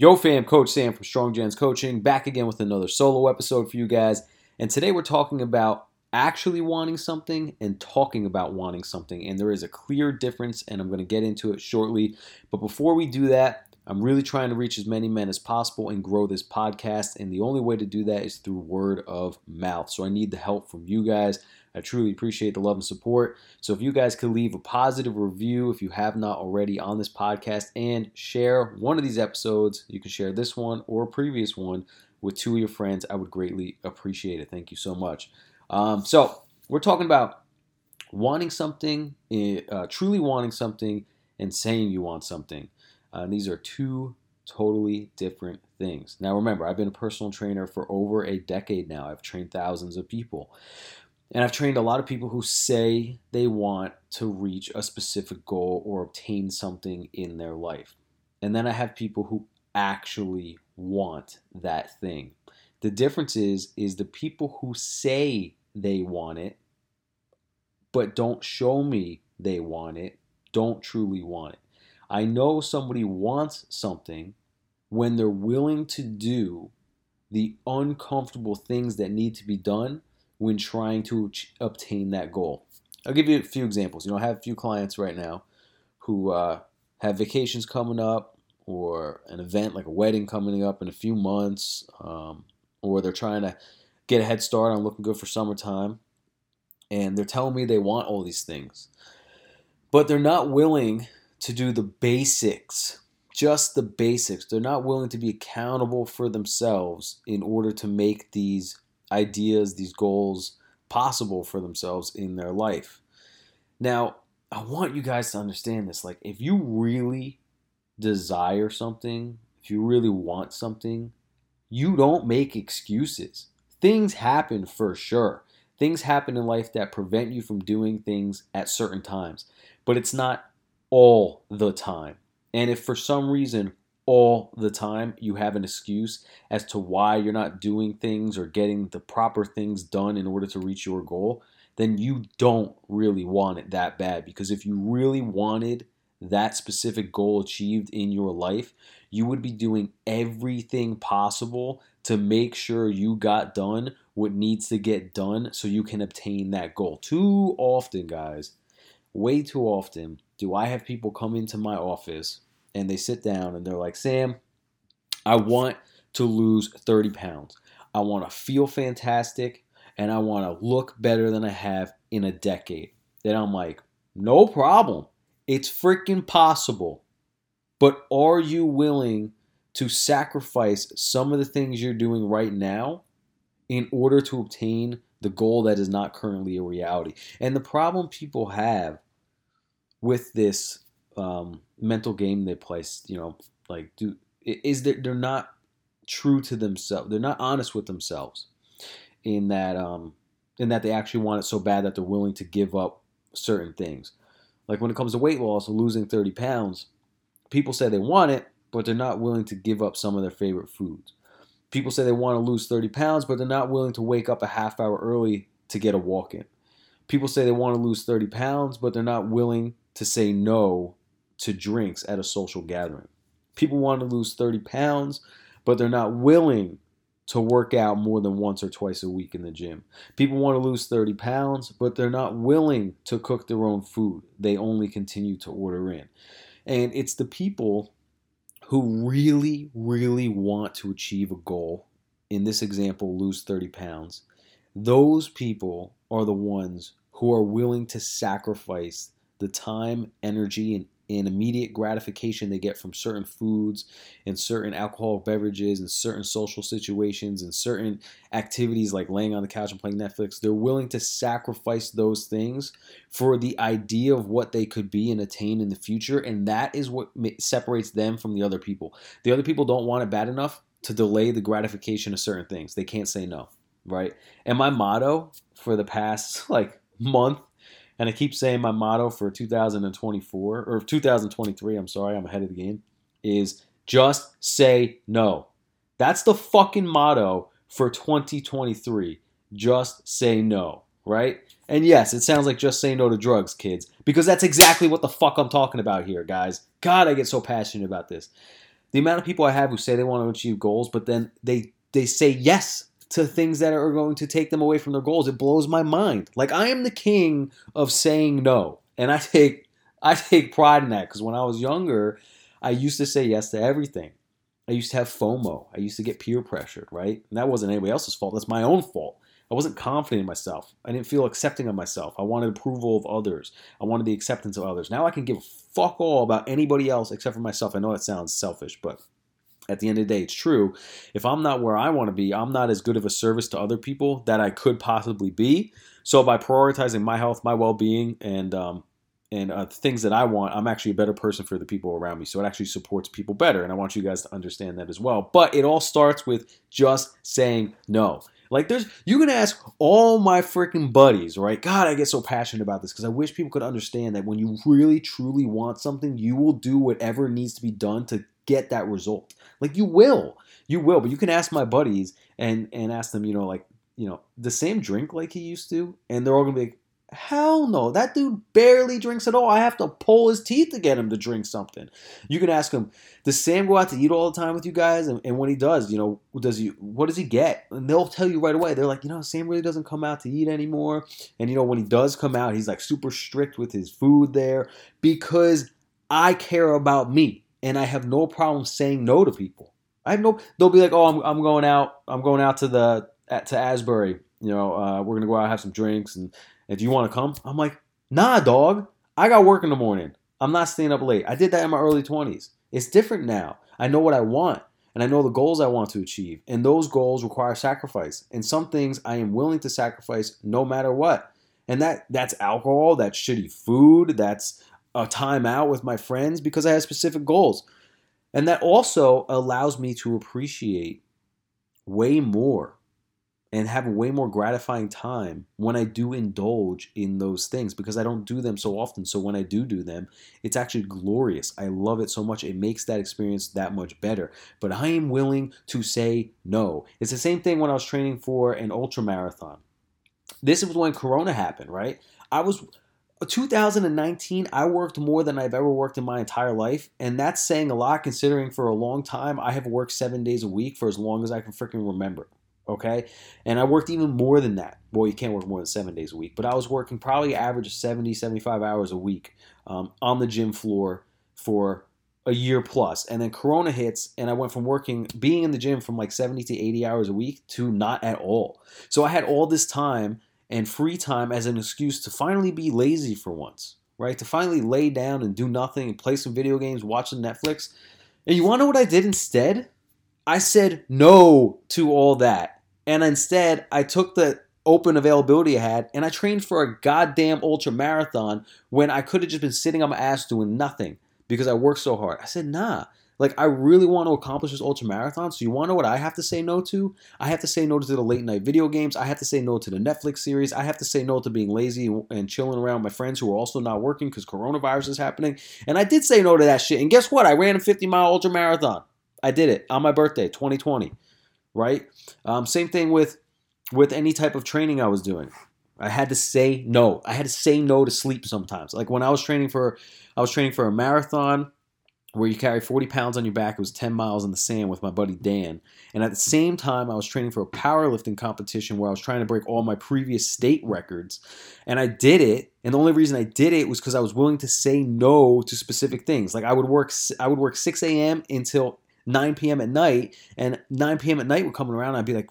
Yo, fam, Coach Sam from Strong Gents Coaching, back again with another solo episode for you guys. And today we're talking about actually wanting something and talking about wanting something. And there is a clear difference, and I'm going to get into it shortly. But before we do that, I'm really trying to reach as many men as possible and grow this podcast. And the only way to do that is through word of mouth. So I need the help from you guys. I truly appreciate the love and support. So if you guys could leave a positive review if you have not already on this podcast and share one of these episodes, you can share this one or a previous one with two of your friends. I would greatly appreciate it. Thank you so much. Um, so we're talking about wanting something, eh, uh, truly wanting something, and saying you want something. Uh, these are two totally different things. Now, remember, I've been a personal trainer for over a decade now. I've trained thousands of people. And I've trained a lot of people who say they want to reach a specific goal or obtain something in their life. And then I have people who actually want that thing. The difference is is the people who say they want it but don't show me they want it, don't truly want it. I know somebody wants something when they're willing to do the uncomfortable things that need to be done when trying to obtain that goal. I'll give you a few examples. You know, I have a few clients right now who uh, have vacations coming up or an event like a wedding coming up in a few months, um, or they're trying to get a head start on looking good for summertime. And they're telling me they want all these things, but they're not willing to do the basics, just the basics. They're not willing to be accountable for themselves in order to make these ideas, these goals possible for themselves in their life. Now, I want you guys to understand this. Like, if you really desire something, if you really want something, you don't make excuses. Things happen for sure. Things happen in life that prevent you from doing things at certain times, but it's not all the time. And if for some reason all the time you have an excuse as to why you're not doing things or getting the proper things done in order to reach your goal, then you don't really want it that bad. Because if you really wanted that specific goal achieved in your life, you would be doing everything possible to make sure you got done what needs to get done so you can obtain that goal. Too often, guys, way too often, do I have people come into my office and they sit down and they're like, Sam, I want to lose 30 pounds. I want to feel fantastic and I want to look better than I have in a decade. Then I'm like, no problem. It's freaking possible. But are you willing to sacrifice some of the things you're doing right now in order to obtain the goal that is not currently a reality? And the problem people have with this um, mental game they play. You know, like do is that they're not true to themselves. They're not honest with themselves in that um, in that they actually want it so bad that they're willing to give up certain things. Like when it comes to weight loss losing 30 pounds, people say they want it, but they're not willing to give up some of their favorite foods. People say they want to lose 30 pounds, but they're not willing to wake up a half hour early to get a walk in. People say they want to lose 30 pounds, but they're not willing to say no to drinks at a social gathering. People want to lose 30 pounds, but they're not willing to work out more than once or twice a week in the gym. People want to lose 30 pounds, but they're not willing to cook their own food. They only continue to order in. And it's the people who really, really want to achieve a goal. In this example, lose 30 pounds. Those people are the ones who are willing to sacrifice the time, energy, and and immediate gratification they get from certain foods and certain alcoholic beverages and certain social situations and certain activities like laying on the couch and playing Netflix, they're willing to sacrifice those things for the idea of what they could be and attain in the future. And that is what separates them from the other people. The other people don't want it bad enough to delay the gratification of certain things. They can't say no, right? And my motto for the past like month and I keep saying my motto for 2024 or 2023, I'm sorry, I'm ahead of the game, is just say no. That's the fucking motto for 2023. Just say no, right? And yes, it sounds like just say no to drugs, kids, because that's exactly what the fuck I'm talking about here, guys. God, I get so passionate about this. the amount of people I have who say they want to achieve goals, but then they they say yes to things that are going to take them away from their goals. It blows my mind. Like I am the king of saying no, and I take I take pride in that because when I was younger, I used to say yes to everything. I used to have FOMO. I used to get peer pressured, right? And that wasn't anybody else's fault. That's my own fault. I wasn't confident in myself. I didn't feel accepting of myself. I wanted approval of others. I wanted the acceptance of others. Now I can give a fuck all about anybody else except for myself. I know that sounds selfish, but at the end of the day, it's true. If I'm not where I want to be, I'm not as good of a service to other people that I could possibly be. So by prioritizing my health, my well-being, and um, and uh, things that I want, I'm actually a better person for the people around me. So it actually supports people better, and I want you guys to understand that as well. But it all starts with just saying no. Like there's you can ask all my freaking buddies, right? God, I get so passionate about this because I wish people could understand that when you really truly want something, you will do whatever needs to be done to get that result. Like you will. You will, but you can ask my buddies and and ask them, you know, like, you know, the same drink like he used to, and they're all gonna be like, Hell no. That dude barely drinks at all. I have to pull his teeth to get him to drink something. You can ask him, does Sam go out to eat all the time with you guys? And, and, when he does, you know, does he what does he get? And they'll tell you right away. They're like, you know, Sam really doesn't come out to eat anymore. And you know, when he does come out, he's like super strict with his food there because I care about me and I have no problem saying no to people. I have no they'll be like, "Oh, I'm, I'm going out. I'm going out to the at, to Asbury. You know, uh, we're gonna go out have some drinks and if you want to come, I'm like, nah, dog. I got work in the morning. I'm not staying up late. I did that in my early 20s. It's different now. I know what I want and I know the goals I want to achieve. And those goals require sacrifice. And some things I am willing to sacrifice no matter what. And that that's alcohol, that's shitty food, that's a time out with my friends because I have specific goals. And that also allows me to appreciate way more and have a way more gratifying time when I do indulge in those things because I don't do them so often. So when I do do them, it's actually glorious. I love it so much. It makes that experience that much better. But I am willing to say no. It's the same thing when I was training for an ultra marathon. This was when Corona happened, right? I was 2019, I worked more than I've ever worked in my entire life, and that's saying a lot considering for a long time I have worked seven days a week for as long as I can freaking remember okay? And I worked even more than that. Well, you can't work more than seven days a week, but I was working probably average of 70, 75 hours a week um, on the gym floor for a year plus. And then Corona hits, and I went from working, being in the gym from like 70 to 80 hours a week to not at all. So I had all this time and free time as an excuse to finally be lazy for once, right? To finally lay down and do nothing and play some video games, watch Netflix. And you want to know what I did instead? I said no to all that and instead, I took the open availability I had and I trained for a goddamn ultra marathon when I could have just been sitting on my ass doing nothing because I worked so hard. I said, nah. Like, I really want to accomplish this ultra marathon. So, you want to know what I have to say no to? I have to say no to the late night video games. I have to say no to the Netflix series. I have to say no to being lazy and chilling around my friends who are also not working because coronavirus is happening. And I did say no to that shit. And guess what? I ran a 50 mile ultra marathon. I did it on my birthday, 2020 right? Um, same thing with with any type of training I was doing. I had to say no. I had to say no to sleep sometimes. Like when I was training for, I was training for a marathon where you carry 40 pounds on your back. It was 10 miles in the sand with my buddy Dan. And at the same time, I was training for a powerlifting competition where I was trying to break all my previous state records. And I did it. And the only reason I did it was because I was willing to say no to specific things. Like I would work, I would work 6 a.m. until 9 p.m. at night, and 9 p.m. at night would come around, I'd be like,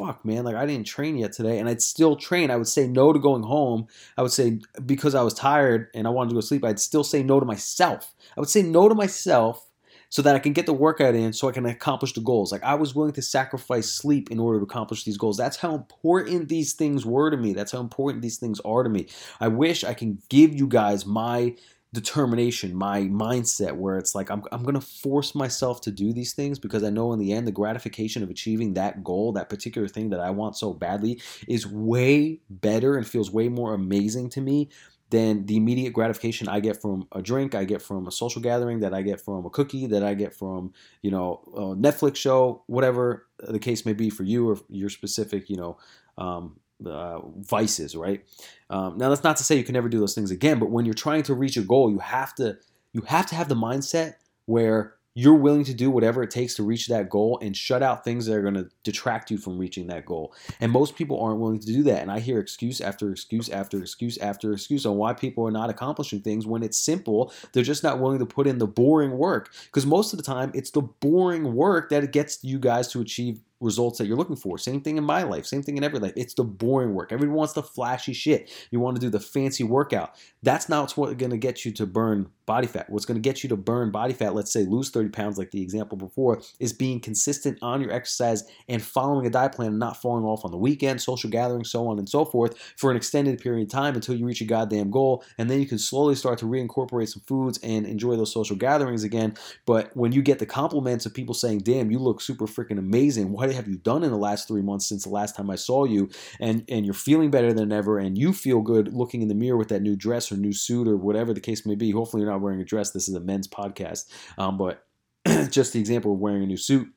fuck, man, like I didn't train yet today. And I'd still train. I would say no to going home. I would say, because I was tired and I wanted to go sleep, I'd still say no to myself. I would say no to myself so that I can get the workout in so I can accomplish the goals. Like I was willing to sacrifice sleep in order to accomplish these goals. That's how important these things were to me. That's how important these things are to me. I wish I can give you guys my determination, my mindset, where it's like I'm, I'm going to force myself to do these things because I know in the end, the gratification of achieving that goal, that particular thing that I want so badly, is way better and feels way more amazing to me than the immediate gratification I get from a drink, I get from a social gathering, that I get from a cookie, that I get from, you know, a Netflix show, whatever the case may be for you or your specific, you know, um, uh, vices, right? Um, now that's not to say you can never do those things again, but when you're trying to reach a goal, you have to you have to have the mindset where you're willing to do whatever it takes to reach that goal and shut out things that are going to detract you from reaching that goal. And most people aren't willing to do that. And I hear excuse after excuse after excuse after excuse on why people are not accomplishing things when it's simple. They're just not willing to put in the boring work. Because most of the time, it's the boring work that gets you guys to achieve results that you're looking for. Same thing in my life, same thing in every life. It's the boring work. Everyone wants the flashy shit. You want to do the fancy workout. That's not what's going to get you to burn body fat. What's going to get you to burn body fat, let's say lose 30 pounds, like the example before, is being consistent on your exercise and following a diet plan and not falling off on the weekend, social gatherings, so on and so forth, for an extended period of time until you reach a goddamn goal. And then you can slowly start to reincorporate some foods and enjoy those social gatherings again. But when you get the compliments of people saying, damn, you look super freaking amazing, what have you done in the last three months since the last time I saw you? And, and you're feeling better than ever and you feel good looking in the mirror with that new dress or new suit or whatever the case may be. Hopefully, you're not wearing a dress. This is a men's podcast. Um, but just the example of wearing a new suit,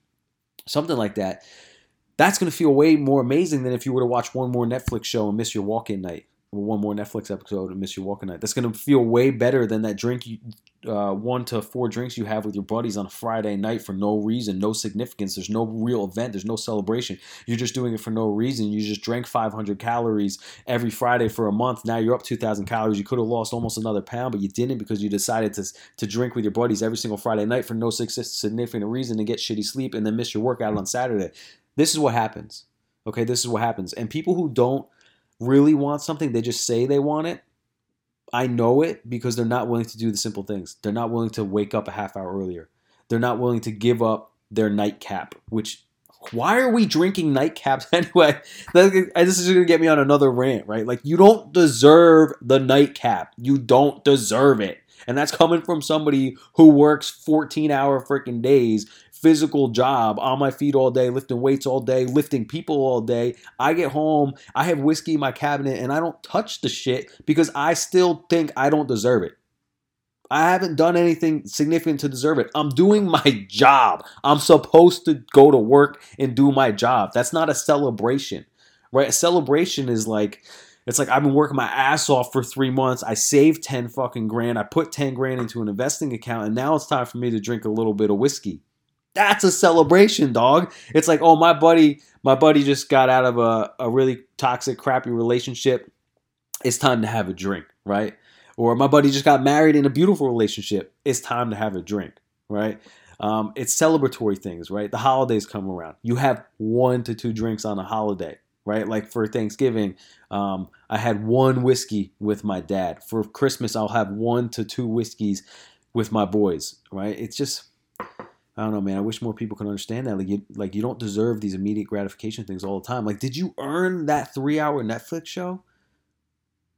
something like that, that's going to feel way more amazing than if you were to watch one more Netflix show and miss your walk in night Or one more Netflix episode and miss your walk in night. That's gonna feel way better than that drink, you, uh, one to four drinks you have with your buddies on a Friday night for no reason, no significance. There's no real event. There's no celebration. You're just doing it for no reason. You just drank 500 calories every Friday for a month. Now you're up 2,000 calories. You could have lost almost another pound, but you didn't because you decided to to drink with your buddies every single Friday night for no significant reason and get shitty sleep and then miss your workout on Saturday. This is what happens. Okay, this is what happens. And people who don't really want something, they just say they want it. I know it because they're not willing to do the simple things. They're not willing to wake up a half hour earlier. They're not willing to give up their nightcap, which why are we drinking nightcaps anyway? This is going to get me on another rant, right? Like, you don't deserve the nightcap. You don't deserve it. And that's coming from somebody who works 14 hour freaking days physical job on my feet all day, lifting weights all day, lifting people all day. I get home, I have whiskey in my cabinet, and I don't touch the shit because I still think I don't deserve it. I haven't done anything significant to deserve it. I'm doing my job. I'm supposed to go to work and do my job. That's not a celebration, right? A celebration is like, it's like I've been working my ass off for three months. I saved 10 fucking grand. I put 10 grand into an investing account, and now it's time for me to drink a little bit of whiskey. That's a celebration, dog. It's like, oh, my buddy, my buddy just got out of a, a really toxic, crappy relationship. It's time to have a drink, right? Or my buddy just got married in a beautiful relationship. It's time to have a drink, right? Um, it's celebratory things, right? The holidays come around. You have one to two drinks on a holiday, right? Like for Thanksgiving, um, I had one whiskey with my dad. For Christmas, I'll have one to two whiskeys with my boys, right? It's just I don't know, man. I wish more people could understand that. Like, you, like you don't deserve these immediate gratification things all the time. Like, did you earn that three-hour Netflix show?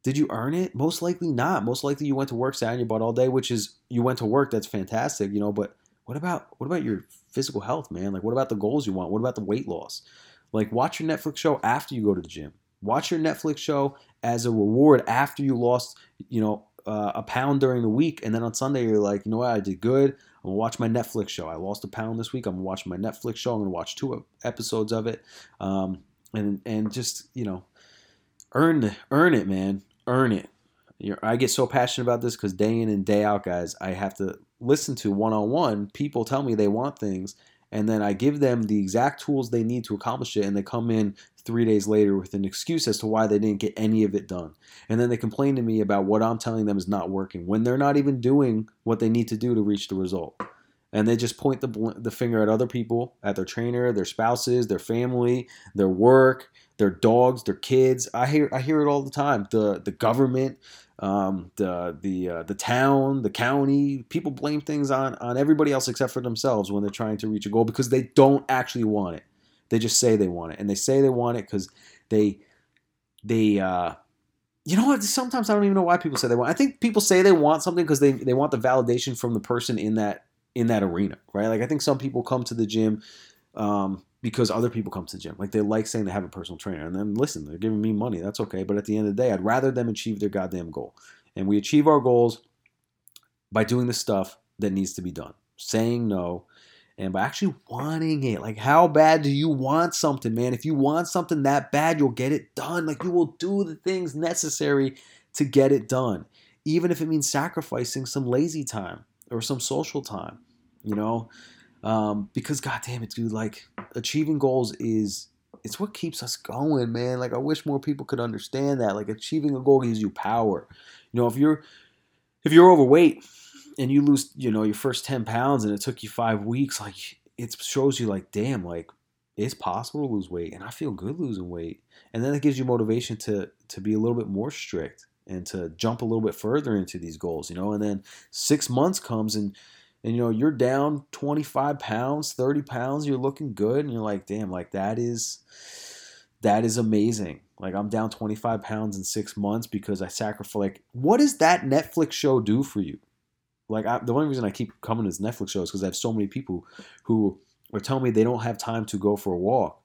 Did you earn it? Most likely not. Most likely you went to work, sat on your butt all day, which is you went to work. That's fantastic, you know. But what about what about your physical health, man? Like, what about the goals you want? What about the weight loss? Like, watch your Netflix show after you go to the gym. Watch your Netflix show as a reward after you lost, you know, uh, a pound during the week, and then on Sunday you're like, you know what, I did good. I'm gonna watch my Netflix show. I lost a pound this week. I'm gonna watch my Netflix show. I'm gonna watch two episodes of it, um, and and just you know, earn earn it, man, earn it. You're, I get so passionate about this because day in and day out, guys, I have to listen to one on one. People tell me they want things, and then I give them the exact tools they need to accomplish it, and they come in three days later with an excuse as to why they didn't get any of it done. And then they complain to me about what I'm telling them is not working when they're not even doing what they need to do to reach the result. And they just point the, the finger at other people, at their trainer, their spouses, their family, their work, their dogs, their kids. I hear I hear it all the time. The the government, um, the the uh, the town, the county. People blame things on on everybody else except for themselves when they're trying to reach a goal because they don't actually want it. They just say they want it, and they say they want it because they they uh, you know what? Sometimes I don't even know why people say they want. I think people say they want something because they they want the validation from the person in that in that arena, right? Like I think some people come to the gym um, because other people come to the gym. Like they like saying they have a personal trainer, and then listen, they're giving me money. That's okay, but at the end of the day, I'd rather them achieve their goddamn goal. And we achieve our goals by doing the stuff that needs to be done, saying no, and by actually wanting it. Like, how bad do you want something, man? If you want something that bad, you'll get it done. Like, you will do the things necessary to get it done, even if it means sacrificing some lazy time or some social time, you know, um, because God damn it, dude, like achieving goals is it's what keeps us going, man. Like I wish more people could understand that. Like achieving a goal gives you power. You know, if you're if you're overweight and you lose, you know, your first 10 pounds and it took you five weeks, like it shows you like, damn, like it's possible to lose weight and I feel good losing weight. And then it gives you motivation to to be a little bit more strict and to jump a little bit further into these goals, you know, and then six months comes and and you know you're down 25 pounds 30 pounds you're looking good and you're like damn like that is that is amazing. Like i'm down 25 pounds in six months because i sacrificed like what does that netflix show do for you like I, the only reason i keep coming to this netflix show is because i have so many people who are telling me they don't have time to go for a walk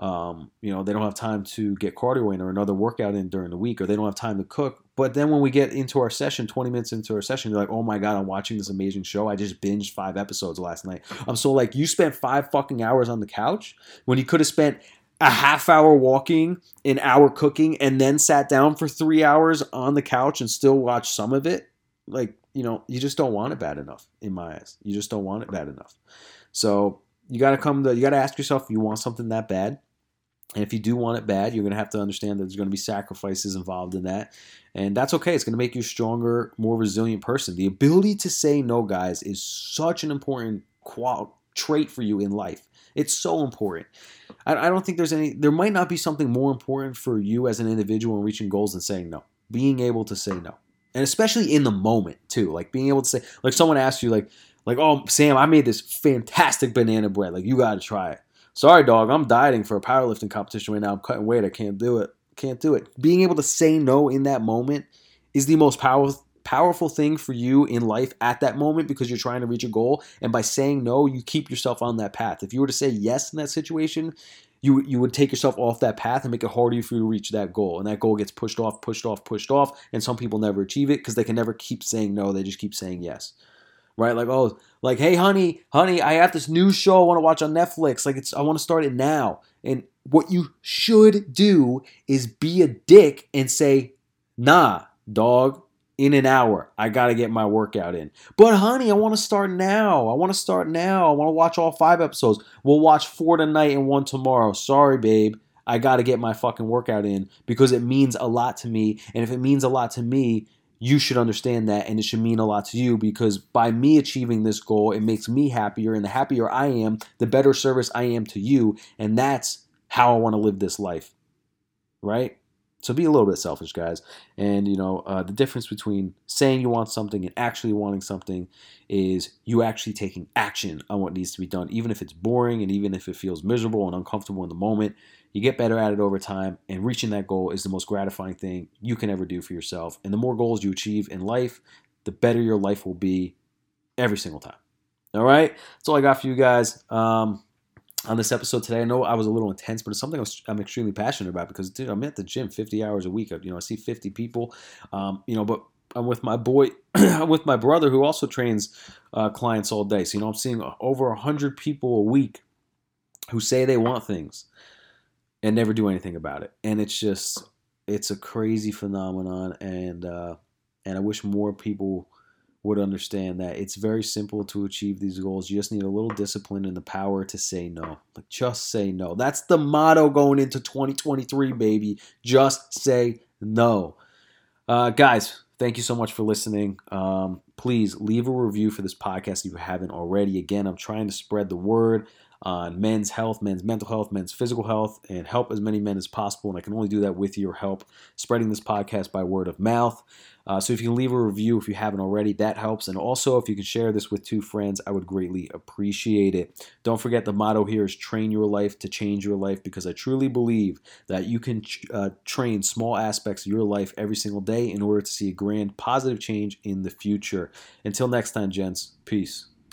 um, you know, they don't have time to get cardio in or another workout in during the week, or they don't have time to cook. But then when we get into our session, 20 minutes into our session, you're like, oh my God, I'm watching this amazing show. I just binged five episodes last night. I'm so like, you spent five fucking hours on the couch when you could have spent a half hour walking, an hour cooking, and then sat down for three hours on the couch and still watch some of it. Like, you know, you just don't want it bad enough in my eyes. You just don't want it bad enough. So you got to come to, you got to ask yourself if you want something that bad and if you do want it bad, you're going to have to understand that there's going to be sacrifices involved in that. And that's okay. It's going to make you a stronger, more resilient person. The ability to say no, guys, is such an important qual- trait for you in life. It's so important. I, I don't think there's any, there might not be something more important for you as an individual in reaching goals than saying no. Being able to say no. And especially in the moment, too. Like being able to say, like someone asks you, like, like, oh, Sam, I made this fantastic banana bread. Like, you got to try it sorry, dog, I'm dieting for a powerlifting competition right now. I'm cutting weight. I can't do it. Can't do it. Being able to say no in that moment is the most powerful powerful thing for you in life at that moment because you're trying to reach a goal and by saying no you keep yourself on that path if you were to say yes in that situation you you would take yourself off that path and make it harder for you to reach that goal and that goal gets pushed off pushed off pushed off and some people never achieve it because they can never keep saying no they just keep saying yes right? Like, oh, like, hey, honey, honey, I have this new show I want to watch on Netflix. Like, it's I want to start it now. And what you should do is be a dick and say, nah, dog, in an hour, I got to get my workout in. But, honey, I want to start now. I want to start now. I want to watch all five episodes. We'll watch four tonight and one tomorrow. Sorry, babe. I got to get my fucking workout in because it means a lot to me. And if it means a lot to me, you should understand that and it should mean a lot to you because by me achieving this goal, it makes me happier. And the happier I am, the better service I am to you. And that's how I want to live this life. Right? So be a little bit selfish, guys. And you know, uh, the difference between saying you want something and actually wanting something is you actually taking action on what needs to be done, even if it's boring and even if it feels miserable and uncomfortable in the moment. You get better at it over time, and reaching that goal is the most gratifying thing you can ever do for yourself. And the more goals you achieve in life, the better your life will be every single time. All right, that's all I got for you guys. Um, on this episode today. I know I was a little intense, but it's something I'm extremely passionate about because, dude, I'm at the gym 50 hours a week. You know, I see 50 people. Um, you know, but I'm with my boy, with my brother who also trains uh, clients all day. So you know, I'm seeing over 100 people a week who say they want things and never do anything about it. And it's just it's a crazy phenomenon and uh, and I wish more people would understand that it's very simple to achieve these goals. You just need a little discipline and the power to say no. Like just say no. That's the motto going into 2023, baby. Just say no. Uh, guys, thank you so much for listening. Um, please leave a review for this podcast if you haven't already. Again, I'm trying to spread the word on men's health, men's mental health, men's physical health, and help as many men as possible. And I can only do that with your help spreading this podcast by word of mouth. Uh, so if you can leave a review if you haven't already, that helps. And also, if you can share this with two friends, I would greatly appreciate it. Don't forget the motto here is train your life to change your life because I truly believe that you can uh, train small aspects of your life every single day in order to see a grand positive change in the future. Until next time, gents, peace.